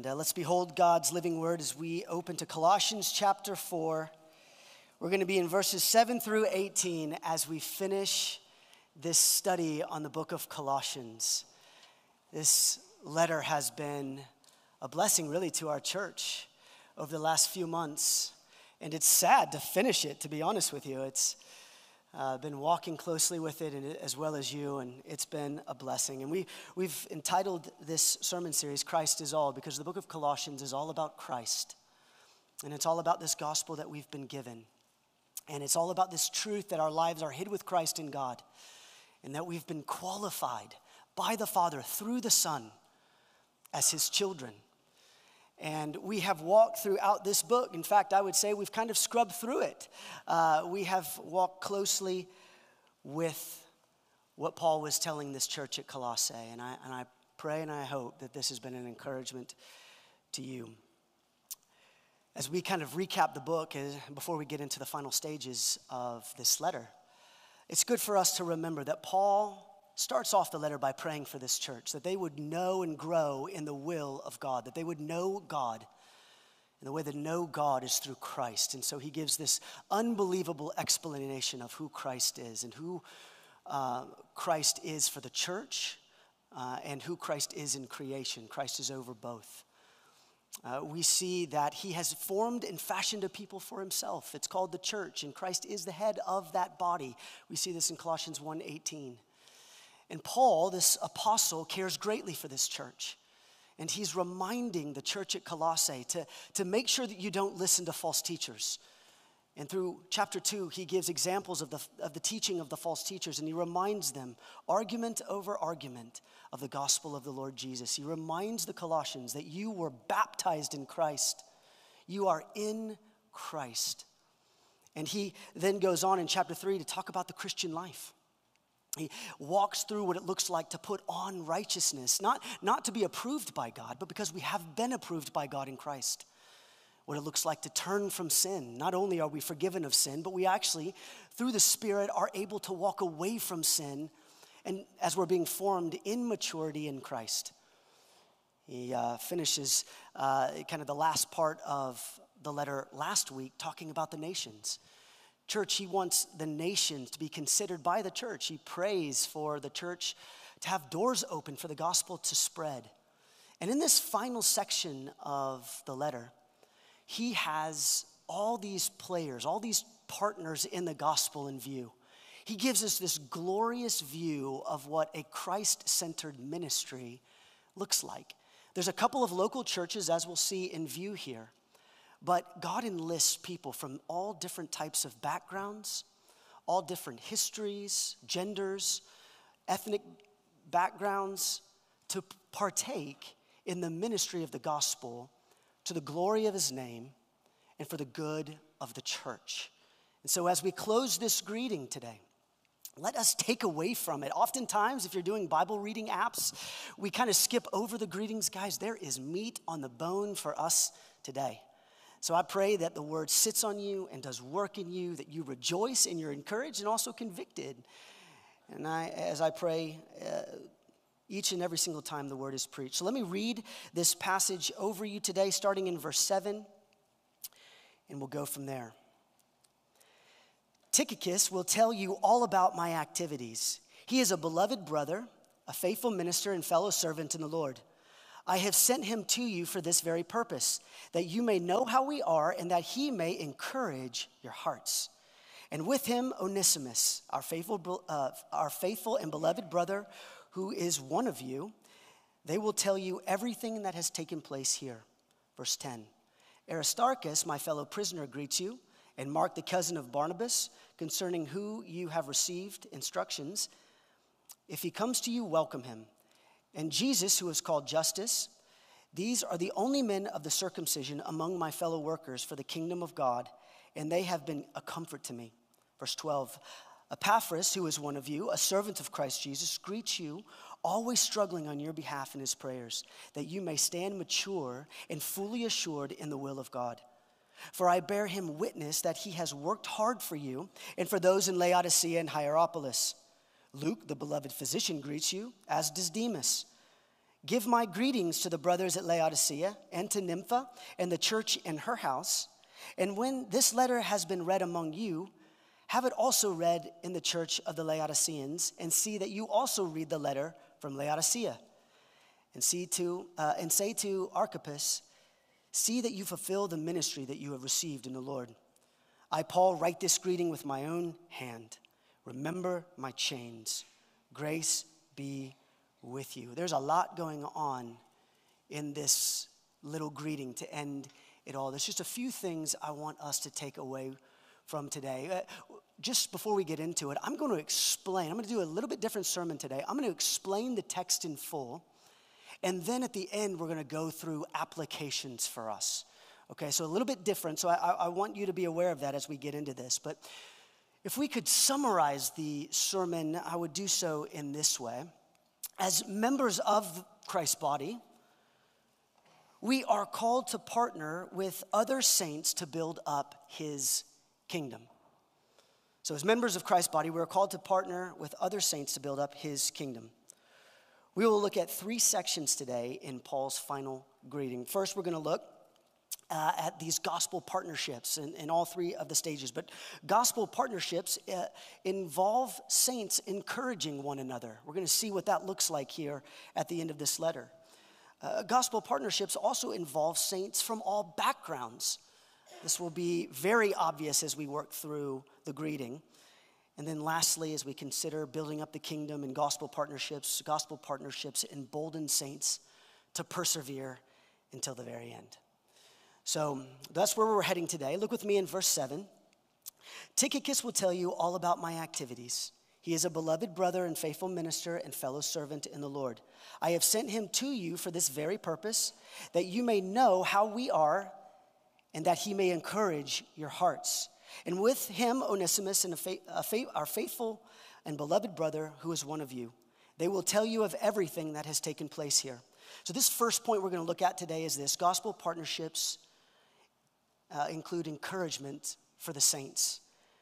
And uh, let's behold God's living word as we open to Colossians chapter 4. We're going to be in verses 7 through 18 as we finish this study on the book of Colossians. This letter has been a blessing, really, to our church over the last few months. And it's sad to finish it, to be honest with you. It's uh, been walking closely with it and, as well as you, and it's been a blessing. And we, we've entitled this sermon series, Christ is All, because the book of Colossians is all about Christ. And it's all about this gospel that we've been given. And it's all about this truth that our lives are hid with Christ in God, and that we've been qualified by the Father through the Son as his children. And we have walked throughout this book. In fact, I would say we've kind of scrubbed through it. Uh, we have walked closely with what Paul was telling this church at Colossae. And I, and I pray and I hope that this has been an encouragement to you. As we kind of recap the book uh, before we get into the final stages of this letter, it's good for us to remember that Paul starts off the letter by praying for this church, that they would know and grow in the will of God, that they would know God. And the way to know God is through Christ. And so he gives this unbelievable explanation of who Christ is and who uh, Christ is for the church uh, and who Christ is in creation. Christ is over both. Uh, we see that he has formed and fashioned a people for himself. It's called the church, and Christ is the head of that body. We see this in Colossians 1:18. And Paul, this apostle, cares greatly for this church. And he's reminding the church at Colossae to, to make sure that you don't listen to false teachers. And through chapter two, he gives examples of the, of the teaching of the false teachers, and he reminds them, argument over argument, of the gospel of the Lord Jesus. He reminds the Colossians that you were baptized in Christ, you are in Christ. And he then goes on in chapter three to talk about the Christian life. He walks through what it looks like to put on righteousness, not, not to be approved by God, but because we have been approved by God in Christ. What it looks like to turn from sin. Not only are we forgiven of sin, but we actually, through the Spirit, are able to walk away from sin and as we're being formed in maturity in Christ. He uh, finishes uh, kind of the last part of the letter last week talking about the nations. Church, he wants the nations to be considered by the church. He prays for the church to have doors open for the gospel to spread. And in this final section of the letter, he has all these players, all these partners in the gospel in view. He gives us this glorious view of what a Christ centered ministry looks like. There's a couple of local churches, as we'll see in view here. But God enlists people from all different types of backgrounds, all different histories, genders, ethnic backgrounds to partake in the ministry of the gospel to the glory of his name and for the good of the church. And so, as we close this greeting today, let us take away from it. Oftentimes, if you're doing Bible reading apps, we kind of skip over the greetings. Guys, there is meat on the bone for us today. So I pray that the word sits on you and does work in you, that you rejoice and you're encouraged and also convicted. And I, as I pray, uh, each and every single time the word is preached. So let me read this passage over you today, starting in verse 7, and we'll go from there. Tychicus will tell you all about my activities. He is a beloved brother, a faithful minister, and fellow servant in the Lord. I have sent him to you for this very purpose, that you may know how we are and that he may encourage your hearts. And with him, Onesimus, our faithful, uh, our faithful and beloved brother, who is one of you, they will tell you everything that has taken place here. Verse 10 Aristarchus, my fellow prisoner, greets you, and Mark, the cousin of Barnabas, concerning who you have received instructions. If he comes to you, welcome him and Jesus, who is called Justus, These are the only men of the circumcision among my fellow workers for the kingdom of God, and they have been a comfort to me. Verse 12 Epaphras, who is one of you, a servant of Christ Jesus, greets you, always struggling on your behalf in his prayers, that you may stand mature and fully assured in the will of God. For I bear him witness that he has worked hard for you and for those in Laodicea and Hierapolis. Luke, the beloved physician, greets you, as does Demas. Give my greetings to the brothers at Laodicea and to Nympha and the church in her house. And when this letter has been read among you, have it also read in the church of the Laodiceans, and see that you also read the letter from Laodicea. And see to uh, and say to Archippus, see that you fulfill the ministry that you have received in the Lord. I, Paul, write this greeting with my own hand. Remember my chains. Grace be with you. There's a lot going on in this little greeting to end it all. There's just a few things I want us to take away from today. Uh, just before we get into it, I'm going to explain. I'm going to do a little bit different sermon today. I'm going to explain the text in full. And then at the end, we're going to go through applications for us. Okay, so a little bit different. So I, I want you to be aware of that as we get into this. But if we could summarize the sermon, I would do so in this way. As members of Christ's body, we are called to partner with other saints to build up his kingdom. So, as members of Christ's body, we are called to partner with other saints to build up his kingdom. We will look at three sections today in Paul's final greeting. First, we're going to look uh, at these gospel partnerships in, in, all three of the stages. But gospel partnerships uh, involve saints encouraging one another. We're going to see what that looks like here at the end of this letter. Uh, gospel partnerships also involve saints from all backgrounds. This will be very obvious as we work through the greeting. And then, lastly, as we consider building up the kingdom and gospel partnerships, gospel partnerships embolden saints to persevere until the very end. So that's where we're heading today. Look with me in verse 7. Tychicus will tell you all about my activities. He is a beloved brother and faithful minister and fellow servant in the Lord. I have sent him to you for this very purpose, that you may know how we are and that he may encourage your hearts. And with him, Onesimus, and our faithful and beloved brother, who is one of you. They will tell you of everything that has taken place here. So, this first point we're going to look at today is this gospel partnerships uh, include encouragement for the saints.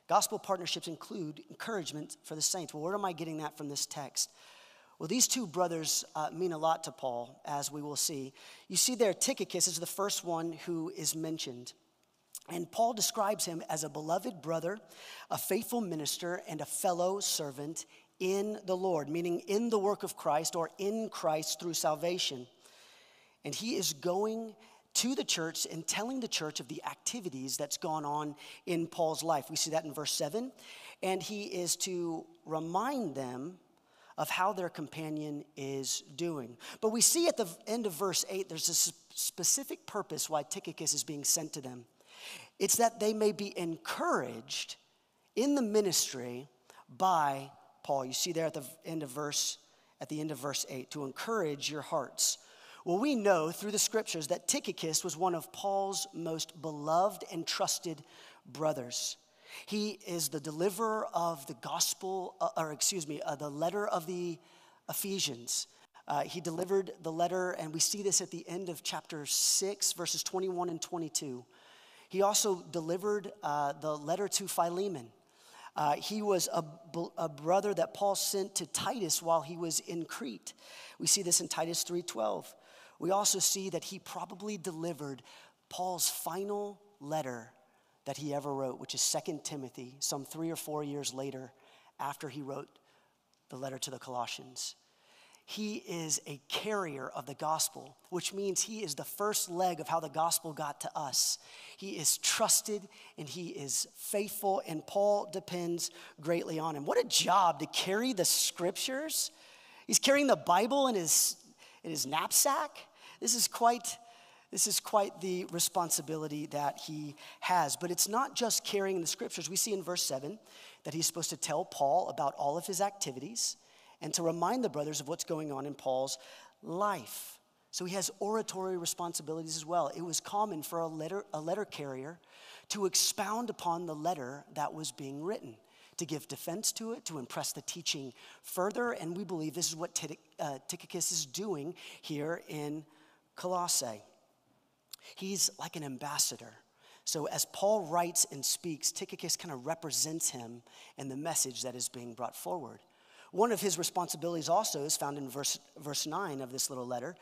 Gospel partnerships include encouragement for the saints. Well, where am I getting that from this text? Well, these two brothers uh, mean a lot to Paul, as we will see. You see there, Tychicus is the first one who is mentioned. And Paul describes him as a beloved brother, a faithful minister, and a fellow servant in the Lord, meaning in the work of Christ or in Christ through salvation. And he is going to the church and telling the church of the activities that's gone on in Paul's life. We see that in verse 7. And he is to remind them of how their companion is doing. But we see at the end of verse 8, there's a specific purpose why Tychicus is being sent to them. It's that they may be encouraged in the ministry by Paul. You see there at the end of verse at the end of verse 8 to encourage your hearts well, we know through the scriptures that Tychicus was one of Paul's most beloved and trusted brothers. He is the deliverer of the gospel, uh, or excuse me, uh, the letter of the Ephesians. Uh, he delivered the letter, and we see this at the end of chapter 6, verses 21 and 22. He also delivered uh, the letter to Philemon. Uh, he was a, a, brother that Paul sent to Titus while he was in Crete. We see this in Titus 3:12 we also see that he probably delivered Paul's final letter that he ever wrote, which is Second Timothy, some three or four years later after he wrote the letter to the Colossians. He is a carrier of the gospel, which means he is the first leg of how the gospel got to us. He is trusted and he is faithful, and Paul depends greatly on him. What a job to carry the scriptures! He's carrying the Bible in his, in his knapsack. This is quite this is quite the responsibility that he has. But it's not just carrying the scriptures. We see in verse 7 that he's supposed to tell Paul about all of his activities and to remind the brothers of what's going on in Paul's life. So he has oratory responsibilities as well. It was common for a letter, a letter carrier to expound upon the letter that was being written, to give defense to it, to impress the teaching further. And we believe this is what uh, Tychicus is doing here in Colossae. He's like an ambassador. So, as Paul writes and speaks, Tychicus kind of represents him and the message that is being brought forward. One of his responsibilities also is found in verse, verse 9 of this little letter.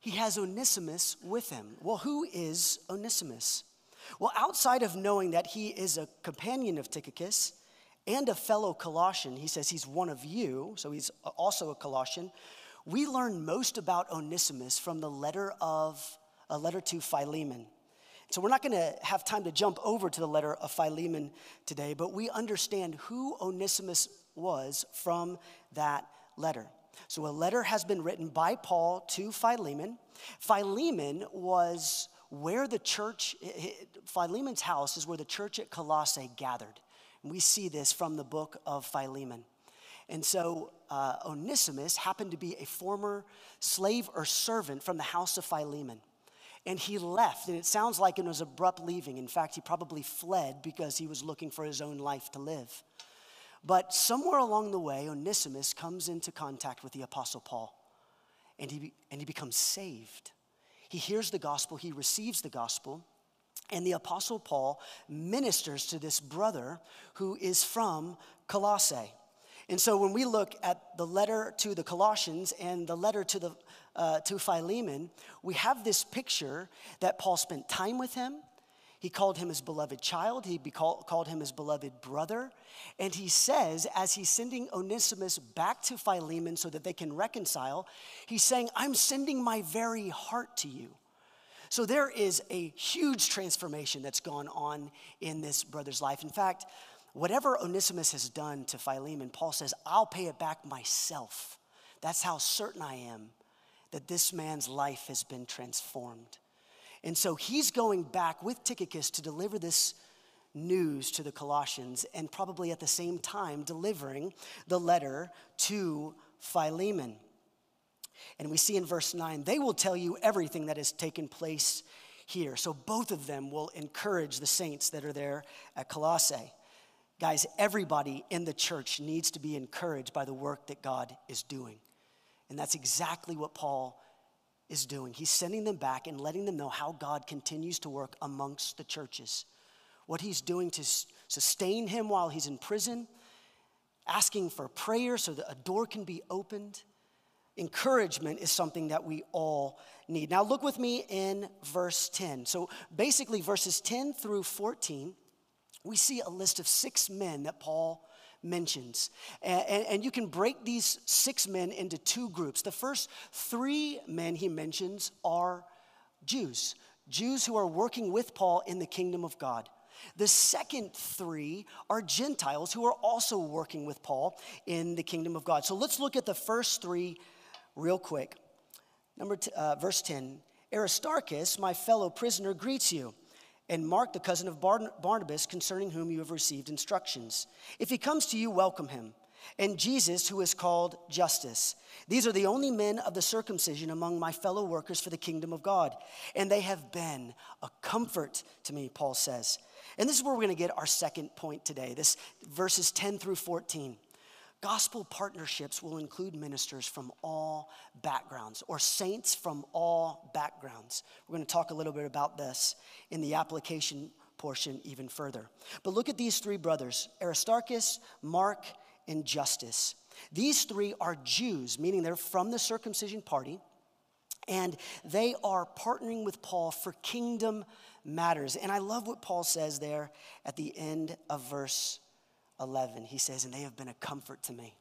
He has Onesimus with him. Well, who is Onesimus? Well, outside of knowing that he is a companion of Tychicus and a fellow Colossian, he says he's one of you, so he's also a Colossian. We learn most about Onesimus from the letter of a letter to Philemon. So we're not going to have time to jump over to the letter of Philemon today, but we understand who Onesimus was from that letter. So a letter has been written by Paul to Philemon. Philemon was where the church, Philemon's house is where the church at Colossae gathered. And we see this from the book of Philemon. And so uh, Onesimus happened to be a former slave or servant from the house of Philemon. And he left, and it sounds like it was abrupt leaving. In fact, he probably fled because he was looking for his own life to live. But somewhere along the way, Onesimus comes into contact with the Apostle Paul, and he, and he becomes saved. He hears the gospel, he receives the gospel, and the Apostle Paul ministers to this brother who is from Colossae. And so when we look at the letter to the Colossians and the letter to, the, uh, to Philemon, we have this picture that Paul spent time with him. He called him his beloved child. He call, called him his beloved brother. And he says, as he's sending Onesimus back to Philemon so that they can reconcile, he's saying, I'm sending my very heart to you. So there is a huge transformation that's gone on in this brother's life. In fact, whatever Onesimus has done to Philemon, Paul says, I'll pay it back myself. That's how certain I am that this man's life has been transformed. And so he's going back with Tychicus to deliver this news to the Colossians and probably at the same time delivering the letter to Philemon. And we see in verse 9, they will tell you everything that has taken place here. So both of them will encourage the saints that are there at Colossae. Guys, everybody in the church needs to be encouraged by the work that God is doing. And that's exactly what Paul is doing. He's sending them back and letting them know how God continues to work amongst the churches. What he's doing to sustain him while he's in prison, asking for prayer so that a door can be opened. Encouragement is something that we all need. Now, look with me in verse 10. So, basically, verses 10 through 14, we see a list of six men that Paul mentions. And, and, and, you can break these six men into two groups. The first three men he mentions are Jews, Jews who are working with Paul in the kingdom of God. The second three are Gentiles who are also working with Paul in the kingdom of God. So let's look at the first three real quick. Number t- uh, verse 10 Aristarchus, my fellow prisoner, greets you and Mark, the cousin of Barnabas, concerning whom you have received instructions. If he comes to you, welcome him. And Jesus, who is called Justus. These are the only men of the circumcision among my fellow workers for the kingdom of God. And they have been a comfort to me, Paul says. And this is where we're going to get our second point today, this verses 10 through 14. Gospel partnerships will include ministers from all backgrounds or saints from all backgrounds. We're going to talk a little bit about this in the application portion even further. But look at these three brothers Aristarchus, Mark, and Justus. These three are Jews, meaning they're from the circumcision party, and they are partnering with Paul for kingdom matters. And I love what Paul says there at the end of verse 11, he says, And they have been a comfort to me.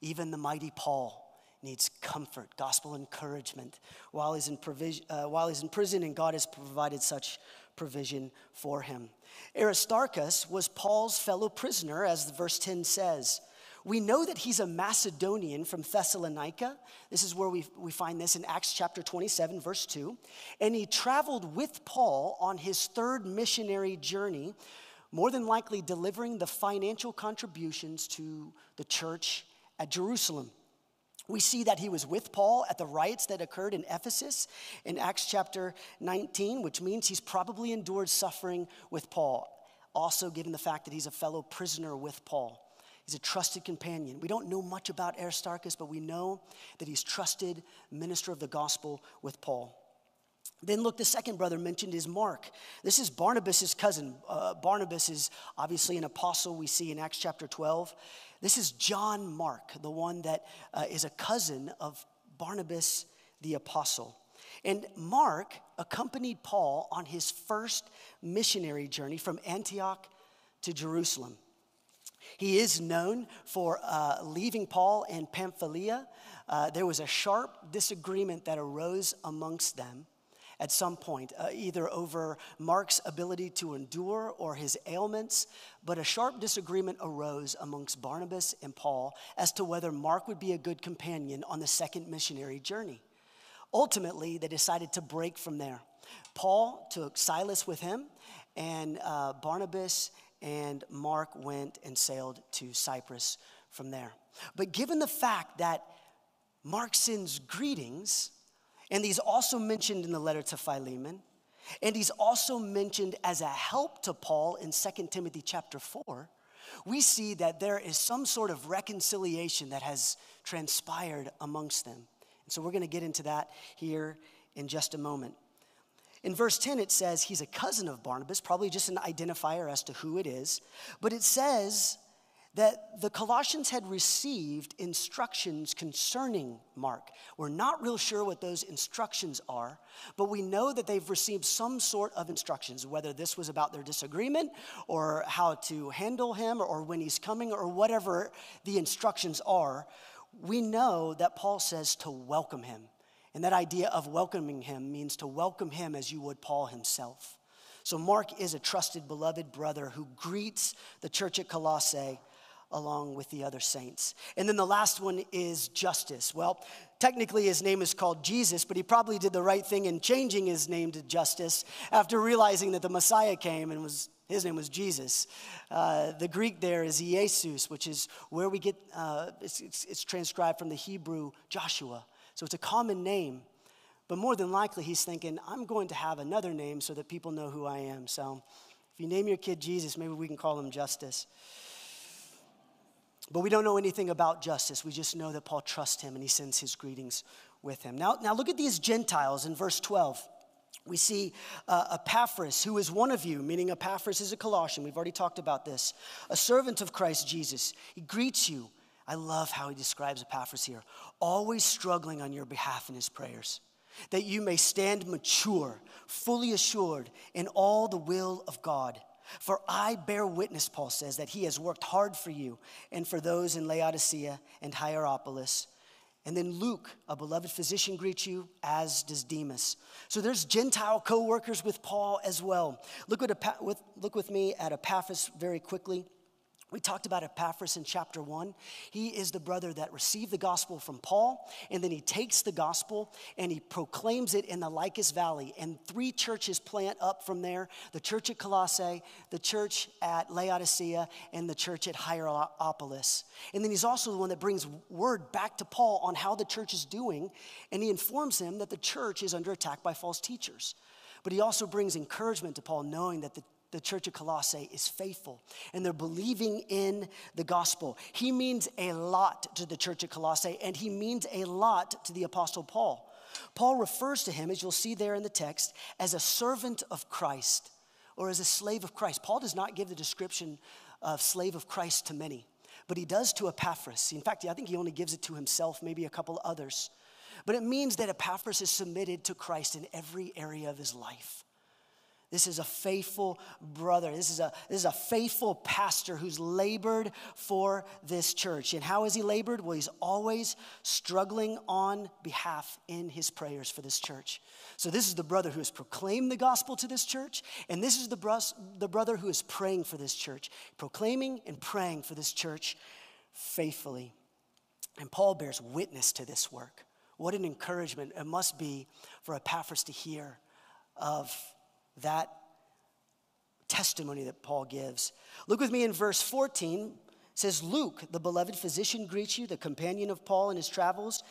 Even the mighty Paul needs comfort, gospel encouragement while he's in, provision, uh, while he's in prison, and God has provided such provision for him. Aristarchus was Paul's fellow prisoner, as the verse 10 says. We know that he's a Macedonian from Thessalonica. This is where we, we find this in Acts chapter 27, verse 2. And he traveled with Paul on his third missionary journey more than likely delivering the financial contributions to the church at Jerusalem. We see that he was with Paul at the riots that occurred in Ephesus in Acts chapter 19, which means he's probably endured suffering with Paul. Also, given the fact that he's a fellow prisoner with Paul, he's a trusted companion. We don't know much about Aristarchus, but we know that he's trusted minister of the gospel with Paul. Then look, the second brother mentioned is Mark. This is Barnabas' cousin. Uh, Barnabas is obviously an apostle we see in Acts chapter 12. This is John Mark, the one that uh, is a cousin of Barnabas the apostle. And Mark accompanied Paul on his first missionary journey from Antioch to Jerusalem. He is known for uh, leaving Paul in Pamphylia. Uh, there was a sharp disagreement that arose amongst them at some point, uh, either over Mark's ability to endure or his ailments. But a sharp disagreement arose amongst Barnabas and Paul as to whether Mark would be a good companion on the second missionary journey. Ultimately, they decided to break from there. Paul took Silas with him, and uh, Barnabas and Mark went and sailed to Cyprus from there. But given the fact that Mark sends greetings, and he's also mentioned in the letter to Philemon. And he's also mentioned as a help to Paul in 2 Timothy chapter 4. We see that there is some sort of reconciliation that has transpired amongst them. And so we're going to get into that here in just a moment. In verse 10, it says he's a cousin of Barnabas, probably just an identifier as to who it is. But it says that the Colossians had received instructions concerning Mark. We're not real sure what those instructions are, but we know that they've received some sort of instructions, whether this was about their disagreement or how to handle him or when he's coming or whatever the instructions are. We know that Paul says to welcome him. And that idea of welcoming him means to welcome him as you would Paul himself. So, Mark is a trusted, beloved brother who greets the church at Colossae along with the other saints. And then the last one is Justus. Well, technically his name is called Jesus, but he probably did the right thing in changing his name to Justus after realizing that the Messiah came and was his name was Jesus. Uh, the Greek there is Jesus, which is where we get, uh, it's, it's, it's transcribed from the Hebrew Joshua. So it's a common name. But more than likely, he's thinking, I'm going to have another name so that people know who I am. So if you name your kid Jesus, maybe we can call him Justus. But we don't know anything about Justus. We just know that Paul trusts him and he sends his greetings with him. Now, now look at these Gentiles in verse 12. We see uh, Epaphras, who is one of you, meaning Epaphras is a Colossian. We've already talked about this. A servant of Christ Jesus. He greets you. I love how he describes Epaphras here. Always struggling on your behalf in his prayers, that you may stand mature, fully assured in all the will of God. For I bear witness, Paul says, that he has worked hard for you and for those in Laodicea and Hierapolis. And then Luke, a beloved physician, greets you, as does Demas. So there's Gentile co workers with Paul as well. Look, with, look with me at Epaphras very quickly. We talked about Epaphras in chapter one. He is the brother that received the gospel from Paul, and then he takes the gospel and he proclaims it in the Lycus Valley. And three churches plant up from there the church at Colossae, the church at Laodicea, and the church at Hierapolis. And then he's also the one that brings word back to Paul on how the church is doing, and he informs him that the church is under attack by false teachers. But he also brings encouragement to Paul, knowing that the the church of Colossae is faithful and they're believing in the gospel. He means a lot to the church of Colossae and he means a lot to the apostle Paul. Paul refers to him, as you'll see there in the text, as a servant of Christ or as a slave of Christ. Paul does not give the description of slave of Christ to many, but he does to Epaphras. In fact, I think he only gives it to himself, maybe a couple others. But it means that Epaphras is submitted to Christ in every area of his life. This is a faithful brother. This is a, this is a faithful pastor who's labored for this church. And how has he labored? Well, he's always struggling on behalf in his prayers for this church. So, this is the brother who has proclaimed the gospel to this church, and this is the, the brother who is praying for this church, proclaiming and praying for this church faithfully. And Paul bears witness to this work. What an encouragement it must be for Epaphras to hear of that testimony that Paul gives. Look with me in verse 14. It says, Luke, the beloved physician, greets you, the companion of Paul in his travels.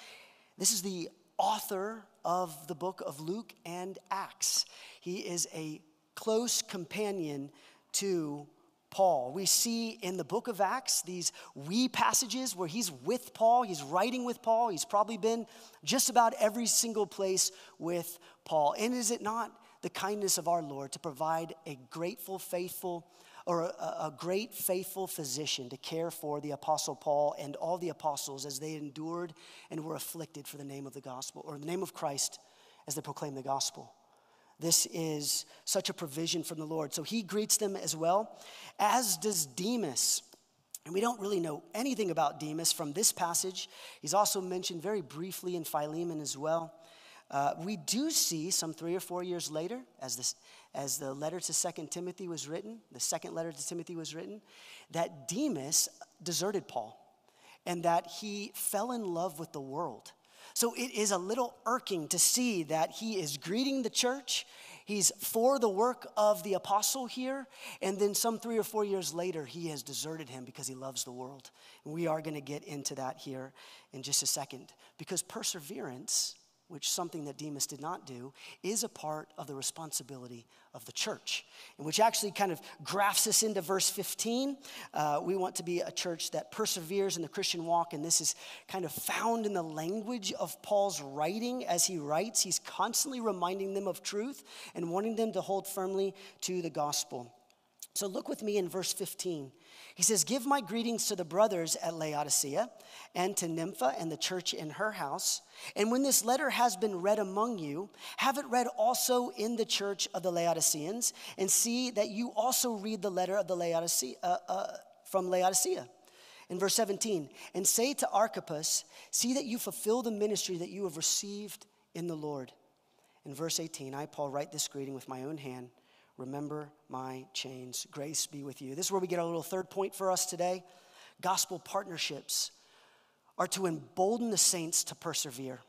This is the author of the book of Luke and Acts. He is a close companion to Paul. We see in the book of Acts these we passages where he's with Paul, he's writing with Paul, he's probably been just about every single place with Paul. And is it not the kindness of our Lord to provide a grateful, faithful, or a, a, great, faithful physician to care for the Apostle Paul and all the apostles as they endured and were afflicted for the name of the gospel, or the name of Christ as they proclaim the gospel. This is such a provision from the Lord. So he greets them as well, as does Demas. And we don't really know anything about Demas from this passage. He's also mentioned very briefly in Philemon as well. Uh, we do see some three or four years later, as, this, as the letter to Second Timothy was written, the second letter to Timothy was written, that Demas deserted Paul and that he fell in love with the world. So it is a little irking to see that he is greeting the church. He's for the work of the apostle here. And then some three or four years later, he has deserted him because he loves the world. And we are going to get into that here in just a second. Because perseverance which something that Demas did not do, is a part of the responsibility of the church, and which actually kind of grafts us into verse 15. Uh, we want to be a church that perseveres in the Christian walk, and this is kind of found in the language of Paul's writing as he writes. He's constantly reminding them of truth and wanting them to hold firmly to the gospel. So look with me in verse 15. He says, Give my greetings to the brothers at Laodicea and to Nympha and the church in her house. And when this letter has been read among you, have it read also in the church of the Laodiceans, and see that you also read the letter of the Laodicea, uh, uh, from Laodicea. In verse 17, and say to Archippus, See that you fulfill the ministry that you have received in the Lord. In verse 18, I, Paul, write this greeting with my own hand. Remember my chains. Grace be with you. This is where we get our little third point for us today. Gospel partnerships are to embolden the saints to persevere.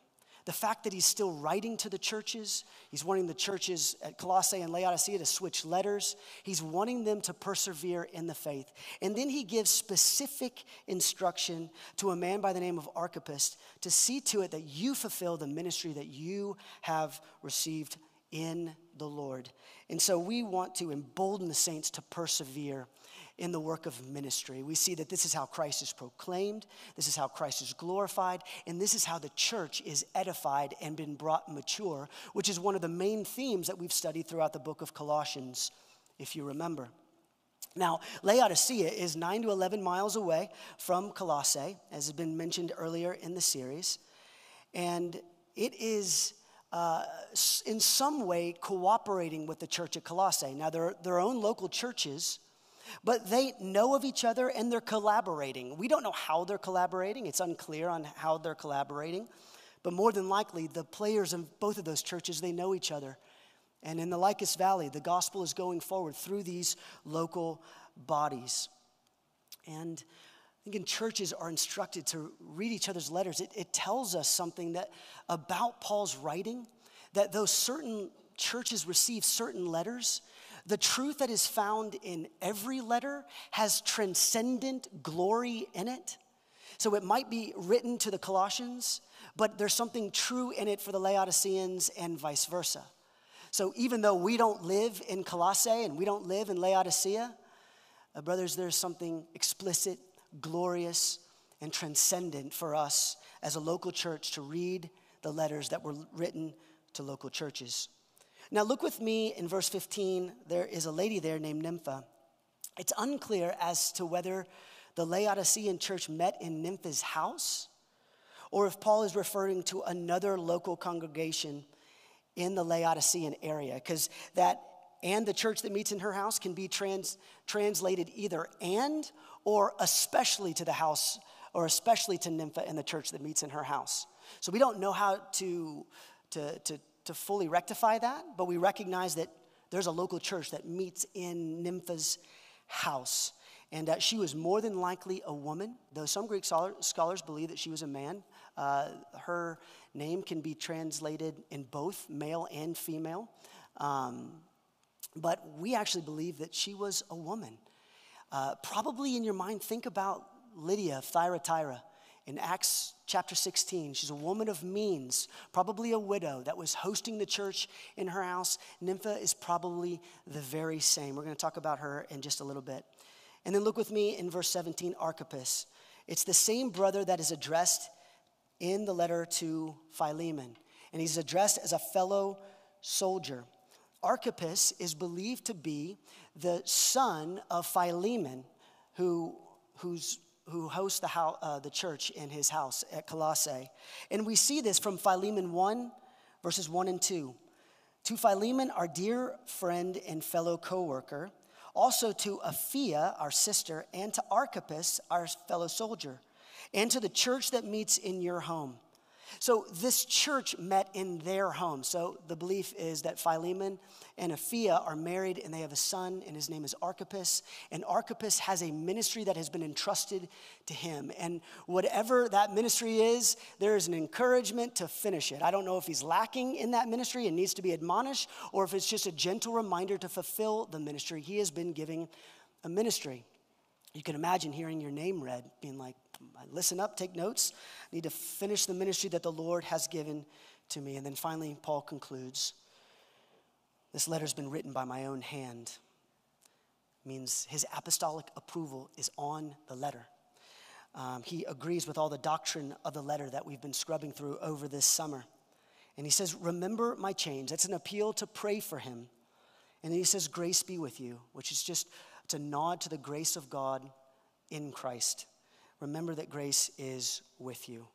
The fact that he's still writing to the churches, he's wanting the churches at Colossae and Laodicea to switch letters. He's wanting them to persevere in the faith. And then he gives specific instruction to a man by the name of Archippus to see to it that you fulfill the ministry that you have received in the Lord. And so we want to embolden the saints to persevere in the work of ministry. We see that this is how Christ is proclaimed, this is how Christ is glorified, and this is how the church is edified and been brought mature, which is one of the main themes that we've studied throughout the book of Colossians, if you remember. Now, Laodicea is 9 to 11 miles away from Colossae, as has been mentioned earlier in the series, and it is uh, in some way cooperating with the church at Colossae. Now, they're their own local churches, but they know of each other and they're collaborating. We don't know how they're collaborating, it's unclear on how they're collaborating, but more than likely, the players in both of those churches, they know each other. And in the Lycus Valley, the gospel is going forward through these local bodies. And think in churches are instructed to read each other's letters. It, it tells us something that about Paul's writing, that though certain churches receive certain letters, the truth that is found in every letter has transcendent glory in it. So it might be written to the Colossians, but there's something true in it for the Laodiceans and vice versa. So even though we don't live in Colossae and we don't live in Laodicea, uh, brothers, there's something explicit glorious, and transcendent for us as a local church to read the letters that were written to local churches. Now, look with me in verse 15. There is a lady there named Nympha. It's unclear as to whether the Laodicean church met in Nympha's house or if Paul is referring to another local congregation in the Laodicean area, because that and the church that meets in her house can be trans, translated either and or especially to the house or especially to Nympha and the church that meets in her house. So we don't know how to, to, to, to fully rectify that, but we recognize that there's a local church that meets in Nympha's house. And uh, she was more than likely a woman, though some Greek scholars believe that she was a man. Uh, her name can be translated in both male and female. Um, but we actually believe that she was a woman. Uh, probably in your mind, think about Lydia of Thyatira in Acts chapter 16. She's a woman of means, probably a widow that was hosting the church in her house. Nympha is probably the very same. We're going to talk about her in just a little bit. And then look with me in verse 17, Archippus. It's the same brother that is addressed in the letter to Philemon, and he's addressed as a fellow soldier. Archippus is believed to be the son of Philemon, who, who's, who hosts the, house, uh, the church in his house at Colossae. And we see this from Philemon 1, verses 1 and 2. To Philemon, our dear friend and fellow co worker, also to Apphia, our sister, and to Archippus, our fellow soldier, and to the church that meets in your home. So this church met in their home. So the belief is that Philemon and Apphia are married and they have a son, and his name is Archippus. And Archippus has a ministry that has been entrusted to him. And whatever that ministry is, there is an encouragement to finish it. I don't know if he's lacking in that ministry and needs to be admonished, or if it's just a gentle reminder to fulfill the ministry. He has been giving a ministry. You can imagine hearing your name read, being like, listen up, take notes. I need to finish the ministry that the Lord has given to me. And then finally, Paul concludes this letter's been written by my own hand. Means his apostolic approval is on the letter. Um, he agrees with all the doctrine of the letter that we've been scrubbing through over this summer. And he says, Remember my chains. That's an appeal to pray for him. And then he says, Grace be with you, which is just to nod to the grace of God in Christ remember that grace is with you.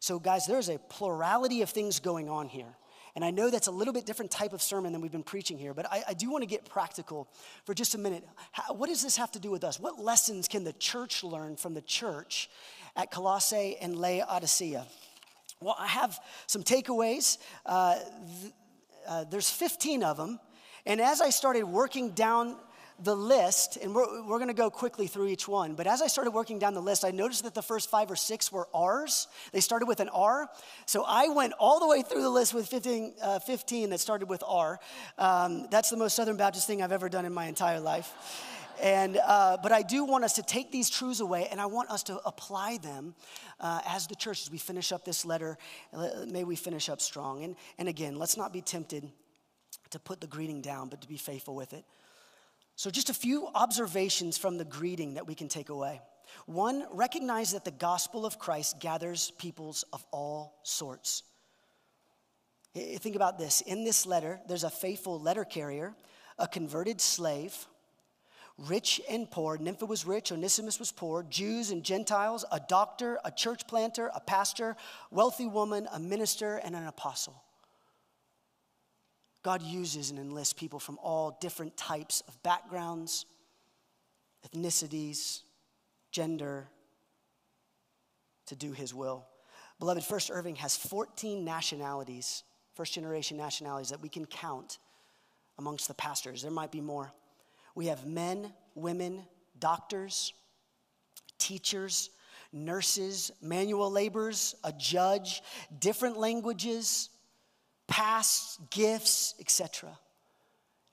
So, guys, there's a plurality of things going on here. And I know that's a little bit different type of sermon than we've been preaching here, but I, I do want to get practical for just a minute. How, what does this have to do with us? What lessons can the church learn from the church at Colossae and Laodicea? Well, I have some takeaways. Uh, th- uh, there's 15 of them. And as I started working down the list, and we're, we're going to go quickly through each one, but as I started working down the list, I noticed that the first five or six were R's. They started with an R. So I went all the way through the list with 15, uh, 15 that started with R. Um, that's the most Southern Baptist thing I've ever done in my entire life. And, uh, but I do want us to take these truths away and I want us to apply them uh, as the church as we finish up this letter. May we finish up strong. And, and again, let's not be tempted to put the greeting down, but to be faithful with it. So, just a few observations from the greeting that we can take away. One, recognize that the gospel of Christ gathers peoples of all sorts. Think about this. In this letter, there's a faithful letter carrier, a converted slave, rich and poor. Nympha was rich, Onesimus was poor, Jews and Gentiles, a doctor, a church planter, a pastor, wealthy woman, a minister, and an apostle. God uses and enlists people from all different types of backgrounds, ethnicities, gender to do his will. Beloved, First Irving has 14 nationalities, first generation nationalities that we can count amongst the pastors. There might be more. We have men, women, doctors, teachers, nurses, manual laborers, a judge, different languages, past gifts, etc.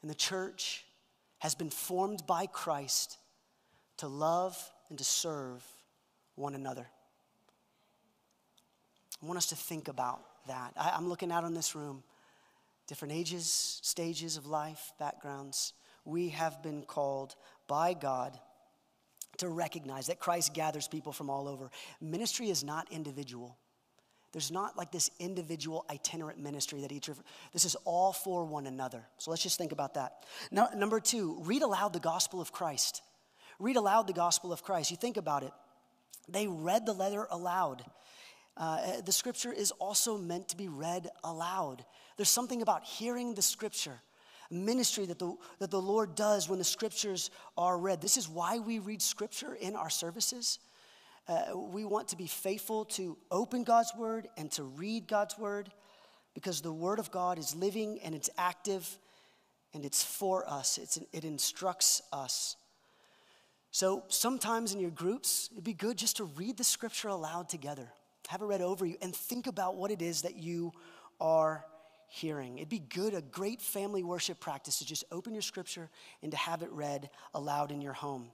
And the church has been formed by Christ to love and to serve one another. I want us to think about that. I, am looking out on this room, different ages, stages of life, backgrounds. We have been called by God to recognize that Christ gathers people from all over. Ministry is not individual. There's not like this individual itinerant ministry that each of this is all for one another. So let's just think about that. Number two, read aloud the gospel of Christ. Read aloud the gospel of Christ. You think about it. They read the letter aloud. Uh, the scripture is also meant to be read aloud. There's something about hearing the scripture, ministry that the, that the Lord does when the scriptures are read. This is why we read scripture in our services. Uh, we want to be faithful to open God's word and to read God's word because the word of God is living and it's active and it's for us, it's, it instructs us. So sometimes in your groups, it'd be good just to read the scripture aloud together, have it read over you, and think about what it is that you are hearing. It'd be good, a great family worship practice to just open your scripture and to have it read aloud in your home.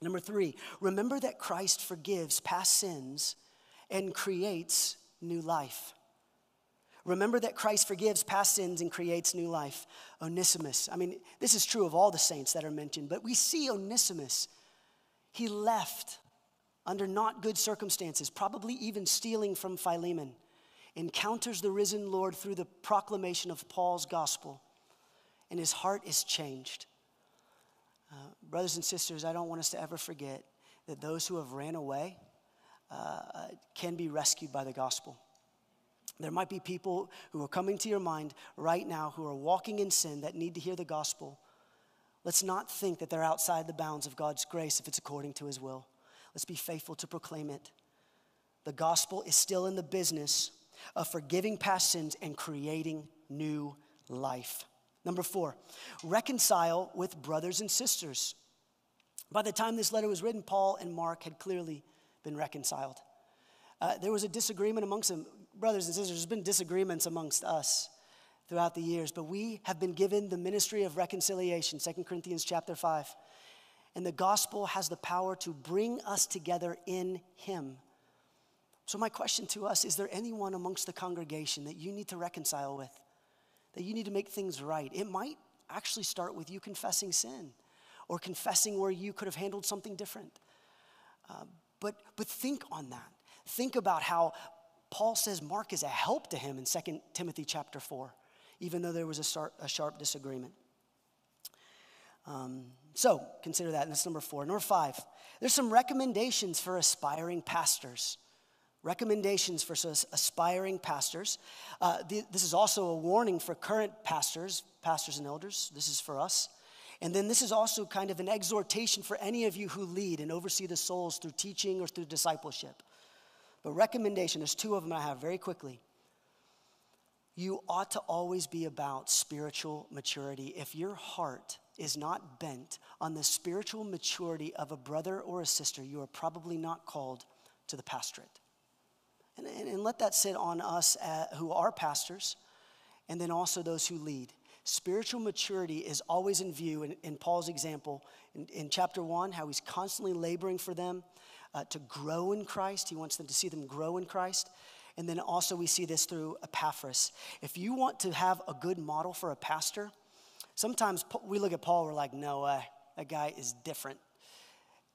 Number three, remember that Christ forgives past sins and creates new life. Remember that Christ forgives past sins and creates new life. Onesimus, I mean, this is true of all the saints that are mentioned, but we see Onesimus he left under not good circumstances, probably even stealing from Philemon, encounters the risen Lord through the proclamation of Paul's gospel, and his heart is changed. Uh, brothers and sisters, I don't want us to ever forget that those who have ran away uh, can be rescued by the gospel. There might be people who are coming to your mind right now who are walking in sin that need to hear the gospel. Let's not think that they're outside the bounds of God's grace if it's according to his will. Let's be faithful to proclaim it. The gospel is still in the business of forgiving past sins and creating new life. Number four, reconcile with brothers and sisters. By the time this letter was written, Paul and Mark had clearly been reconciled. Uh, there was a disagreement amongst them. Brothers and sisters, there's been disagreements amongst us throughout the years, but we have been given the ministry of reconciliation, 2 Corinthians chapter 5. And the gospel has the power to bring us together in Him. So, my question to us is there anyone amongst the congregation that you need to reconcile with? That you need to make things right? It might actually start with you confessing sin or confessing where you could have handled something different. Uh, but, but think on that. Think about how Paul says Mark is a help to him in 2 Timothy chapter 4, even though there was a sharp, a sharp disagreement. Um, so consider that, and that's number four. Number five, there's some recommendations for aspiring pastors. Recommendations for aspiring pastors. Uh, the, this is also a warning for current pastors, pastors and elders. This is for us. And then this is also kind of an exhortation for any of you who lead and oversee the souls through teaching or through discipleship. But recommendation, there's two of them I have very quickly. You ought to always be about spiritual maturity. If your heart is not bent on the spiritual maturity of a brother or a sister, you are probably not called to the pastorate. And, and, and let that sit on us uh, who are pastors and then also those who lead. Spiritual maturity is always in view in, in Paul's example in, in, chapter one, how he's constantly laboring for them uh, to grow in Christ. He wants them to see them grow in Christ. And then also, we see this through Epaphras. If you want to have a good model for a pastor, Sometimes we look at Paul, we're like, no way, that guy is different.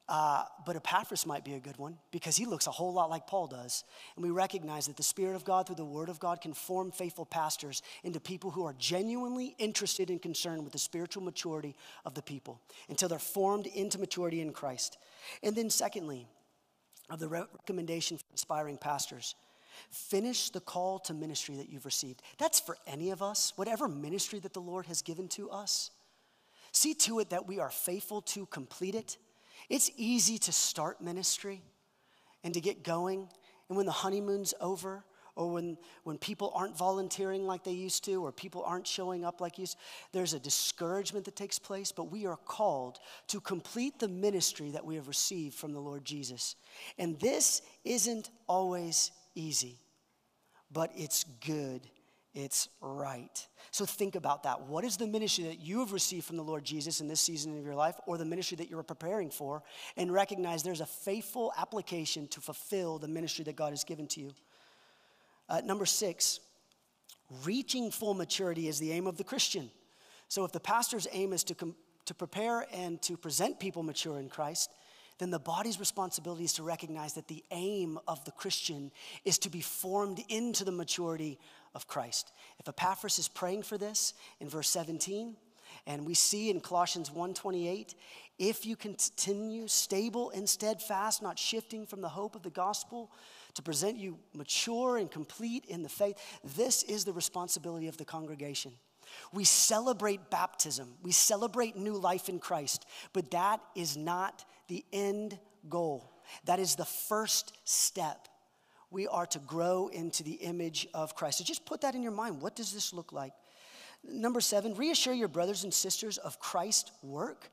Uh, but Epaphras might be a good one because he looks a whole lot like Paul does. And we recognize that the Spirit of God, through the Word of God, can form faithful pastors into people who are genuinely interested and concerned with the spiritual maturity of the people until they're formed into maturity in Christ. And then, secondly, of the recommendation for inspiring pastors, Finish the call to ministry that you've received. That's for any of us, whatever ministry that the Lord has given to us. See to it that we are faithful to complete it. It's easy to start ministry and to get going. And when the honeymoon's over, or when, when people aren't volunteering like they used to, or people aren't showing up like used, there's a discouragement that takes place, but we are called to complete the ministry that we have received from the Lord Jesus. And this isn't always easy, but it's good. It's right. So think about that. What is the ministry that you have received from the Lord Jesus in this season of your life, or the ministry that you're preparing for? And recognize there's a faithful application to fulfill the ministry that God has given to you. Uh, number six, reaching full maturity is the aim of the Christian. So if the pastor's aim is to, com- to prepare and to present people mature in Christ, then the body's responsibility is to recognize that the aim of the Christian is to be formed into the maturity of Christ. If Epaphras is praying for this in verse 17, and we see in Colossians 1:28, if you continue stable and steadfast, not shifting from the hope of the gospel, to present you mature and complete in the faith, this is the responsibility of the congregation. We celebrate baptism, we celebrate new life in Christ, but that is not the end goal. That is the first step. We are to grow into the image of Christ. So just put that in your mind. What does this look like? Number seven, reassure your brothers and sisters of Christ's work.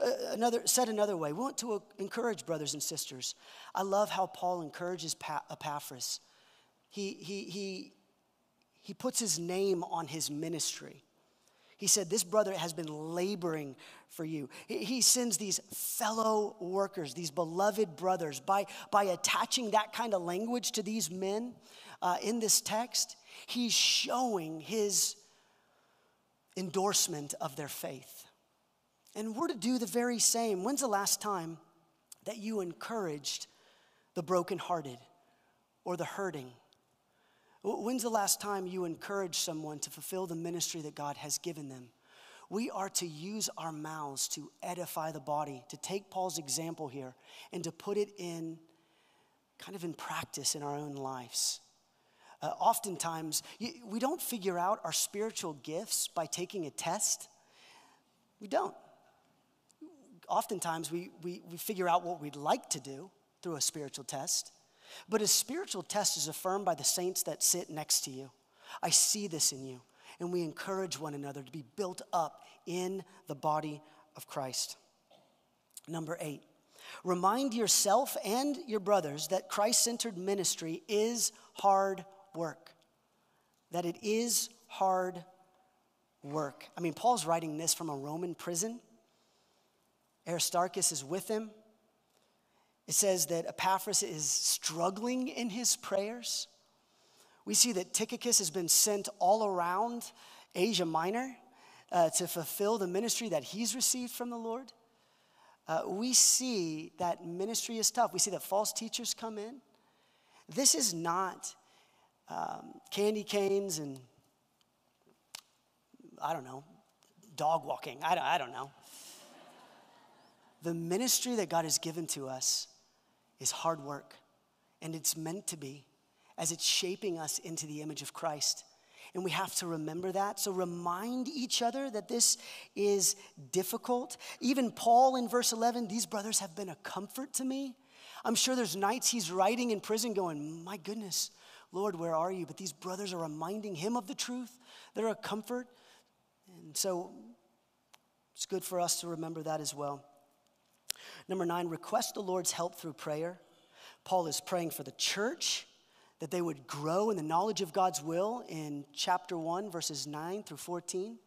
Uh, another, said another way, we want to uh, encourage brothers and sisters. I love how Paul encourages pa- Epaphras. He, he, he, he puts his name on his ministry. He said, This brother has been laboring for you. He sends these fellow workers, these beloved brothers, by, by attaching that kind of language to these men uh, in this text, he's showing his endorsement of their faith. And we're to do the very same. When's the last time that you encouraged the brokenhearted or the hurting? When's the last time you encouraged someone to fulfill the ministry that God has given them? We are to use our mouths to edify the body, to take Paul's example here and to put it in kind of in practice in our own lives. Uh, oftentimes, we don't figure out our spiritual gifts by taking a test. We don't. Oftentimes, we, we, we figure out what we'd like to do through a spiritual test. But a spiritual test is affirmed by the saints that sit next to you. I see this in you. And we encourage one another to be built up in the body of Christ. Number eight, remind yourself and your brothers that Christ centered ministry is hard work. That it is hard work. I mean, Paul's writing this from a Roman prison. Aristarchus is with him. It says that Epaphras is struggling in his prayers. We see that Tychicus has been sent all around Asia Minor uh, to fulfill the ministry that he's received from the Lord. Uh, we see that ministry is tough. We see that false teachers come in. This is not um, candy canes and, I don't know, dog walking. I don't, I don't know. the ministry that God has given to us is hard work, and it's meant to be as it's shaping us into the image of Christ. And we have to remember that. So remind each other that this is difficult. Even Paul in verse 11, these brothers have been a comfort to me. I'm sure there's nights he's writing in prison going, My goodness, Lord, where are you? But these brothers are reminding him of the truth. They're a comfort. And so it's good for us to remember that as well. Number nine, request the Lord's help through prayer. Paul is praying for the church that they would grow in the knowledge of God's will in chapter 1, verses 9 through 14.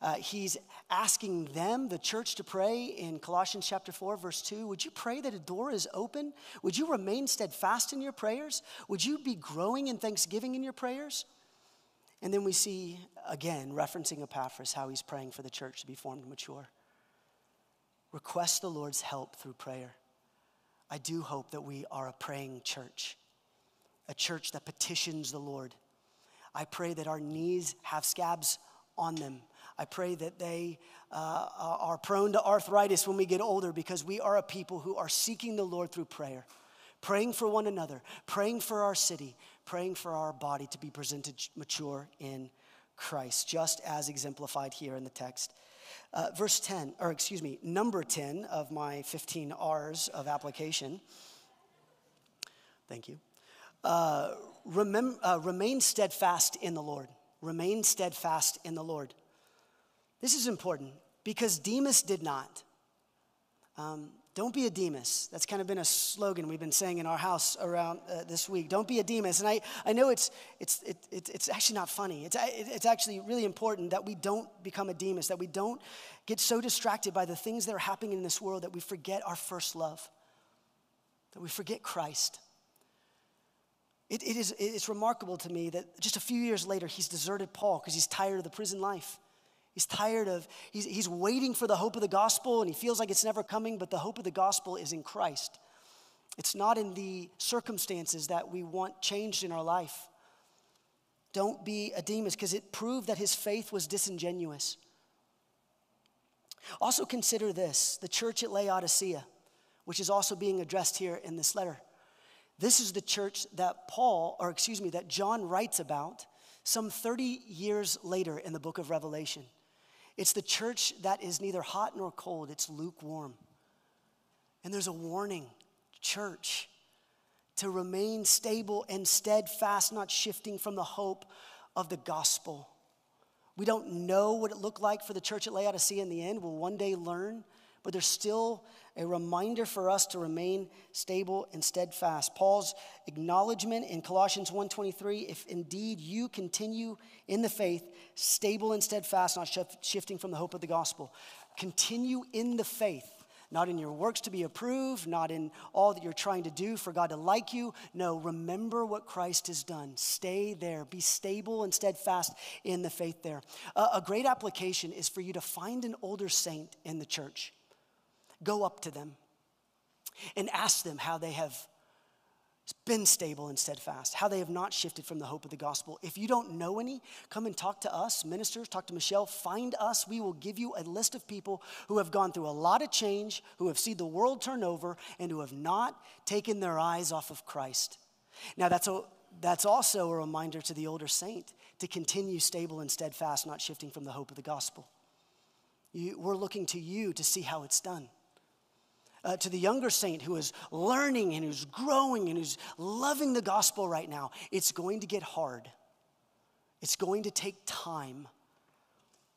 Uh, he's asking them, the church, to pray in Colossians chapter 4, verse 2. Would you pray that a door is open? Would you remain steadfast in your prayers? Would you be growing in thanksgiving in your prayers? And then we see again, referencing Epaphras, how he's praying for the church to be formed and mature. Request the Lord's help through prayer. I do hope that we are a praying church, a church that petitions the Lord. I pray that our knees have scabs on them I pray that they uh, are prone to arthritis when we get older because we are a people who are seeking the Lord through prayer, praying for one another, praying for our city, praying for our body to be presented mature in Christ, just as exemplified here in the text. Uh, verse 10, or excuse me, number 10 of my 15 R's of application. Thank you. Uh, remem- uh, remain steadfast in the Lord. Remain steadfast in the Lord. This is important because Demas did not. Um, don't be a Demas. That's kind of been a slogan we've been saying in our house around uh, this week. Don't be a Demas. And I, I know it's, it's, it, it, it's actually not funny. It's, it's actually really important that we don't become a Demas, that we don't get so distracted by the things that are happening in this world that we forget our first love, that we forget Christ. It, it is, it's remarkable to me that just a few years later, he's deserted Paul because he's tired of the prison life. He's tired of, he's, he's waiting for the hope of the gospel and he feels like it's never coming, but the hope of the gospel is in Christ. It's not in the circumstances that we want changed in our life. Don't be a Demas because it proved that his faith was disingenuous. Also, consider this the church at Laodicea, which is also being addressed here in this letter. This is the church that Paul, or excuse me, that John writes about some 30 years later in the book of Revelation. It's the church that is neither hot nor cold, it's lukewarm. And there's a warning, church, to remain stable and steadfast, not shifting from the hope of the gospel. We don't know what it looked like for the church at Laodicea in the end. We'll one day learn, but there's still a reminder for us to remain stable and steadfast. Paul's acknowledgement in Colossians 1:23, if indeed you continue in the faith, stable and steadfast, not shifting from the hope of the gospel. Continue in the faith, not in your works to be approved, not in all that you're trying to do for God to like you. No, remember what Christ has done. Stay there. Be stable and steadfast in the faith there. A great application is for you to find an older saint in the church go up to them. and ask them how they have been stable and steadfast, how they have not shifted from the hope of the gospel. If you don't know any, come and talk to us, ministers, talk to Michelle, find us. We will give you a list of people who have gone through a lot of change, who have seen the world turn over, and who have not taken their eyes off of Christ. Now, that's, a, that's also a reminder to the older saint to continue stable and steadfast, not shifting from the hope of the gospel. You, we're looking to you to see how it's done uh, to the younger saint who is learning and who's growing and who's loving the gospel right now, it's going to get hard. It's going to take time.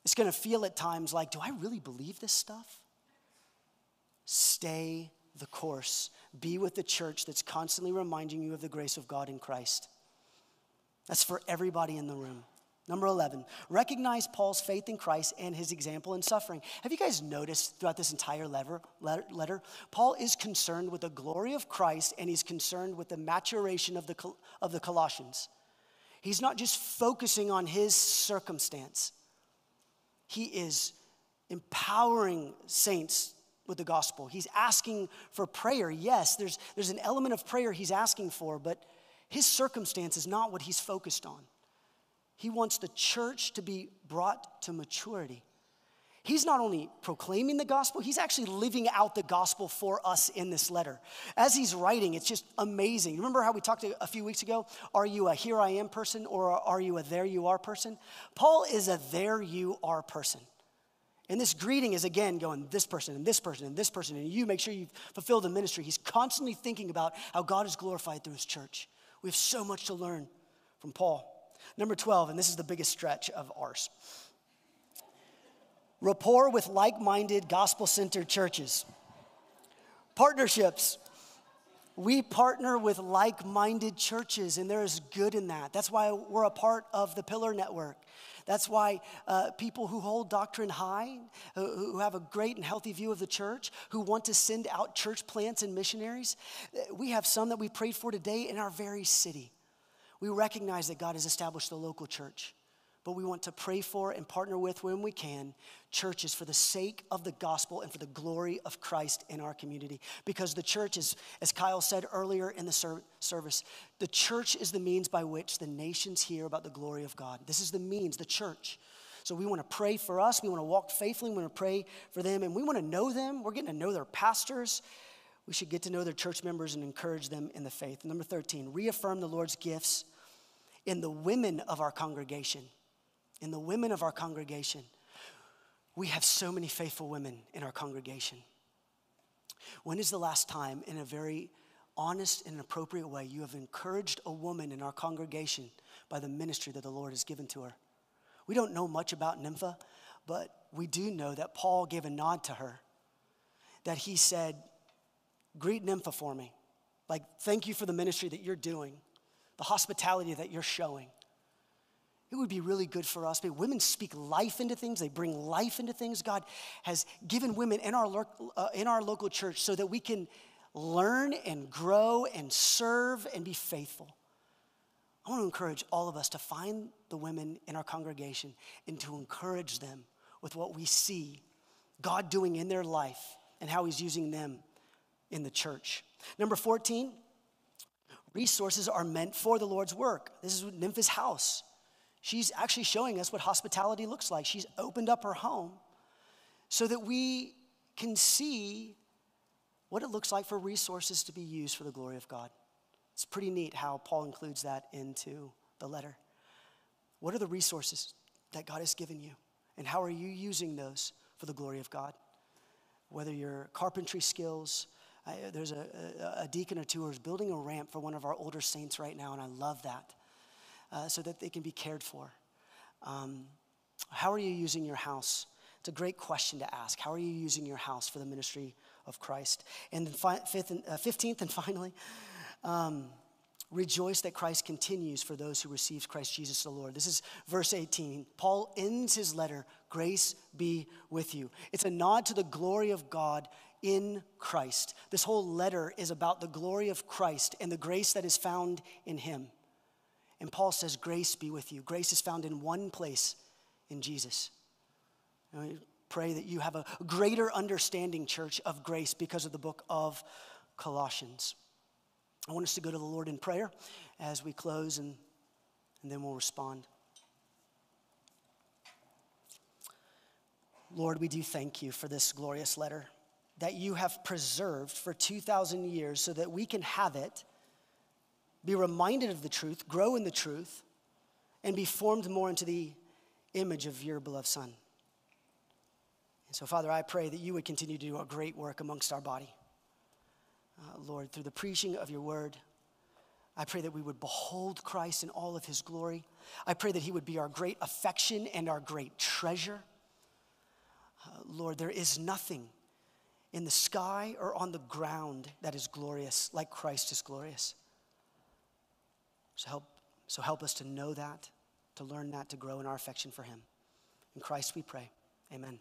It's going to feel at times like, do I really believe this stuff? Stay the course. Be with the church that's constantly reminding you of the grace of God in Christ. That's for everybody in the room. Number 11, recognize Paul's faith in Christ and his example in suffering. Have you guys noticed throughout this entire letter, letter, Paul is concerned with the glory of Christ and he's concerned with the maturation of the, of the Colossians. He's not just focusing on his circumstance, he is empowering saints with the gospel. He's asking for prayer. Yes, there's, there's an element of prayer he's asking for, but his circumstance is not what he's focused on. He wants the church to be brought to maturity. He's not only proclaiming the gospel, he's actually living out the gospel for us in this letter. As he's writing, it's just amazing. Remember how we talked a few weeks ago? Are you a here I am person or are you a there you are person? Paul is a there you are person. And this greeting is again going this person and this person and this person, and you make sure you fulfill the ministry. He's constantly thinking about how God is glorified through his church. We have so much to learn from Paul. Number 12, and this is the biggest stretch of ours rapport with like minded, gospel centered churches. Partnerships. We partner with like minded churches, and there is good in that. That's why we're a part of the Pillar Network. That's why uh, people who hold doctrine high, who, who have a great and healthy view of the church, who want to send out church plants and missionaries, we have some that we prayed for today in our very city. We recognize that God has established the local church, but we want to pray for and partner with when we can churches for the sake of the gospel and for the glory of Christ in our community. Because the church is, as Kyle said earlier in the ser- service, the church is the means by which the nations hear about the glory of God. This is the means, the church. So we want to pray for us. We want to walk faithfully. We want to pray for them. And we want to know them. We're getting to know their pastors. We should get to know their church members and encourage them in the faith. Number 13, reaffirm the Lord's gifts in the women of our congregation. In the women of our congregation. We have so many faithful women in our congregation. When is the last time, in a very honest and appropriate way, you have encouraged a woman in our congregation by the ministry that the Lord has given to her? We don't know much about Nympha, but we do know that Paul gave a nod to her, that he said, Greet Nympha for me. Like, thank you for the ministry that you're doing, the hospitality that you're showing. It would be really good for us. Women speak life into things, they bring life into things. God has given women in our, uh, in our local church so that we can learn and grow and serve and be faithful. I want to encourage all of us to find the women in our congregation and to encourage them with what we see God doing in their life and how He's using them in the church. Number 14, resources are meant for the Lord's work. This is Nympha's house. She's actually showing us what hospitality looks like. She's opened up her home so that we can see what it looks like for resources to be used for the glory of God. It's pretty neat how Paul includes that into the letter. What are the resources that God has given you? And how are you using those for the glory of God? Whether your carpentry skills, I, there's a, a, a, deacon or two who's building a ramp for one of our older saints right now, and I love that, uh, so that they can be cared for. Um, how are you using your house? It's a great question to ask. How are you using your house for the ministry of Christ? And then fi- fifth and, uh, 15th and finally, um, rejoice that Christ continues for those who receive Christ Jesus the Lord. This is verse 18. Paul ends his letter, grace be with you. It's a nod to the glory of God in Christ. This whole letter is about the glory of Christ and the grace that is found in him. And Paul says, Grace be with you. Grace is found in one place, in Jesus. And pray that you have a greater understanding, church, of grace because of the book of Colossians. I want us to go to the Lord in prayer as we close, and, and then we'll respond. Lord, we do thank you for this glorious letter that you have preserved for 2,000 years so that we can have it, be reminded of the truth, grow in the truth, and be formed more into the image of your beloved Son. And so, Father, I pray that you would continue to do a great work amongst our body. Uh, Lord, through the preaching of your word, I pray that we would behold Christ in all of his glory. I pray that he would be our great affection and our great treasure. Uh, Lord, there is nothing in the sky or on the ground that is glorious like Christ is glorious. So help, so help us to know that, to learn that, to grow in our affection for him. In Christ we pray. Amen.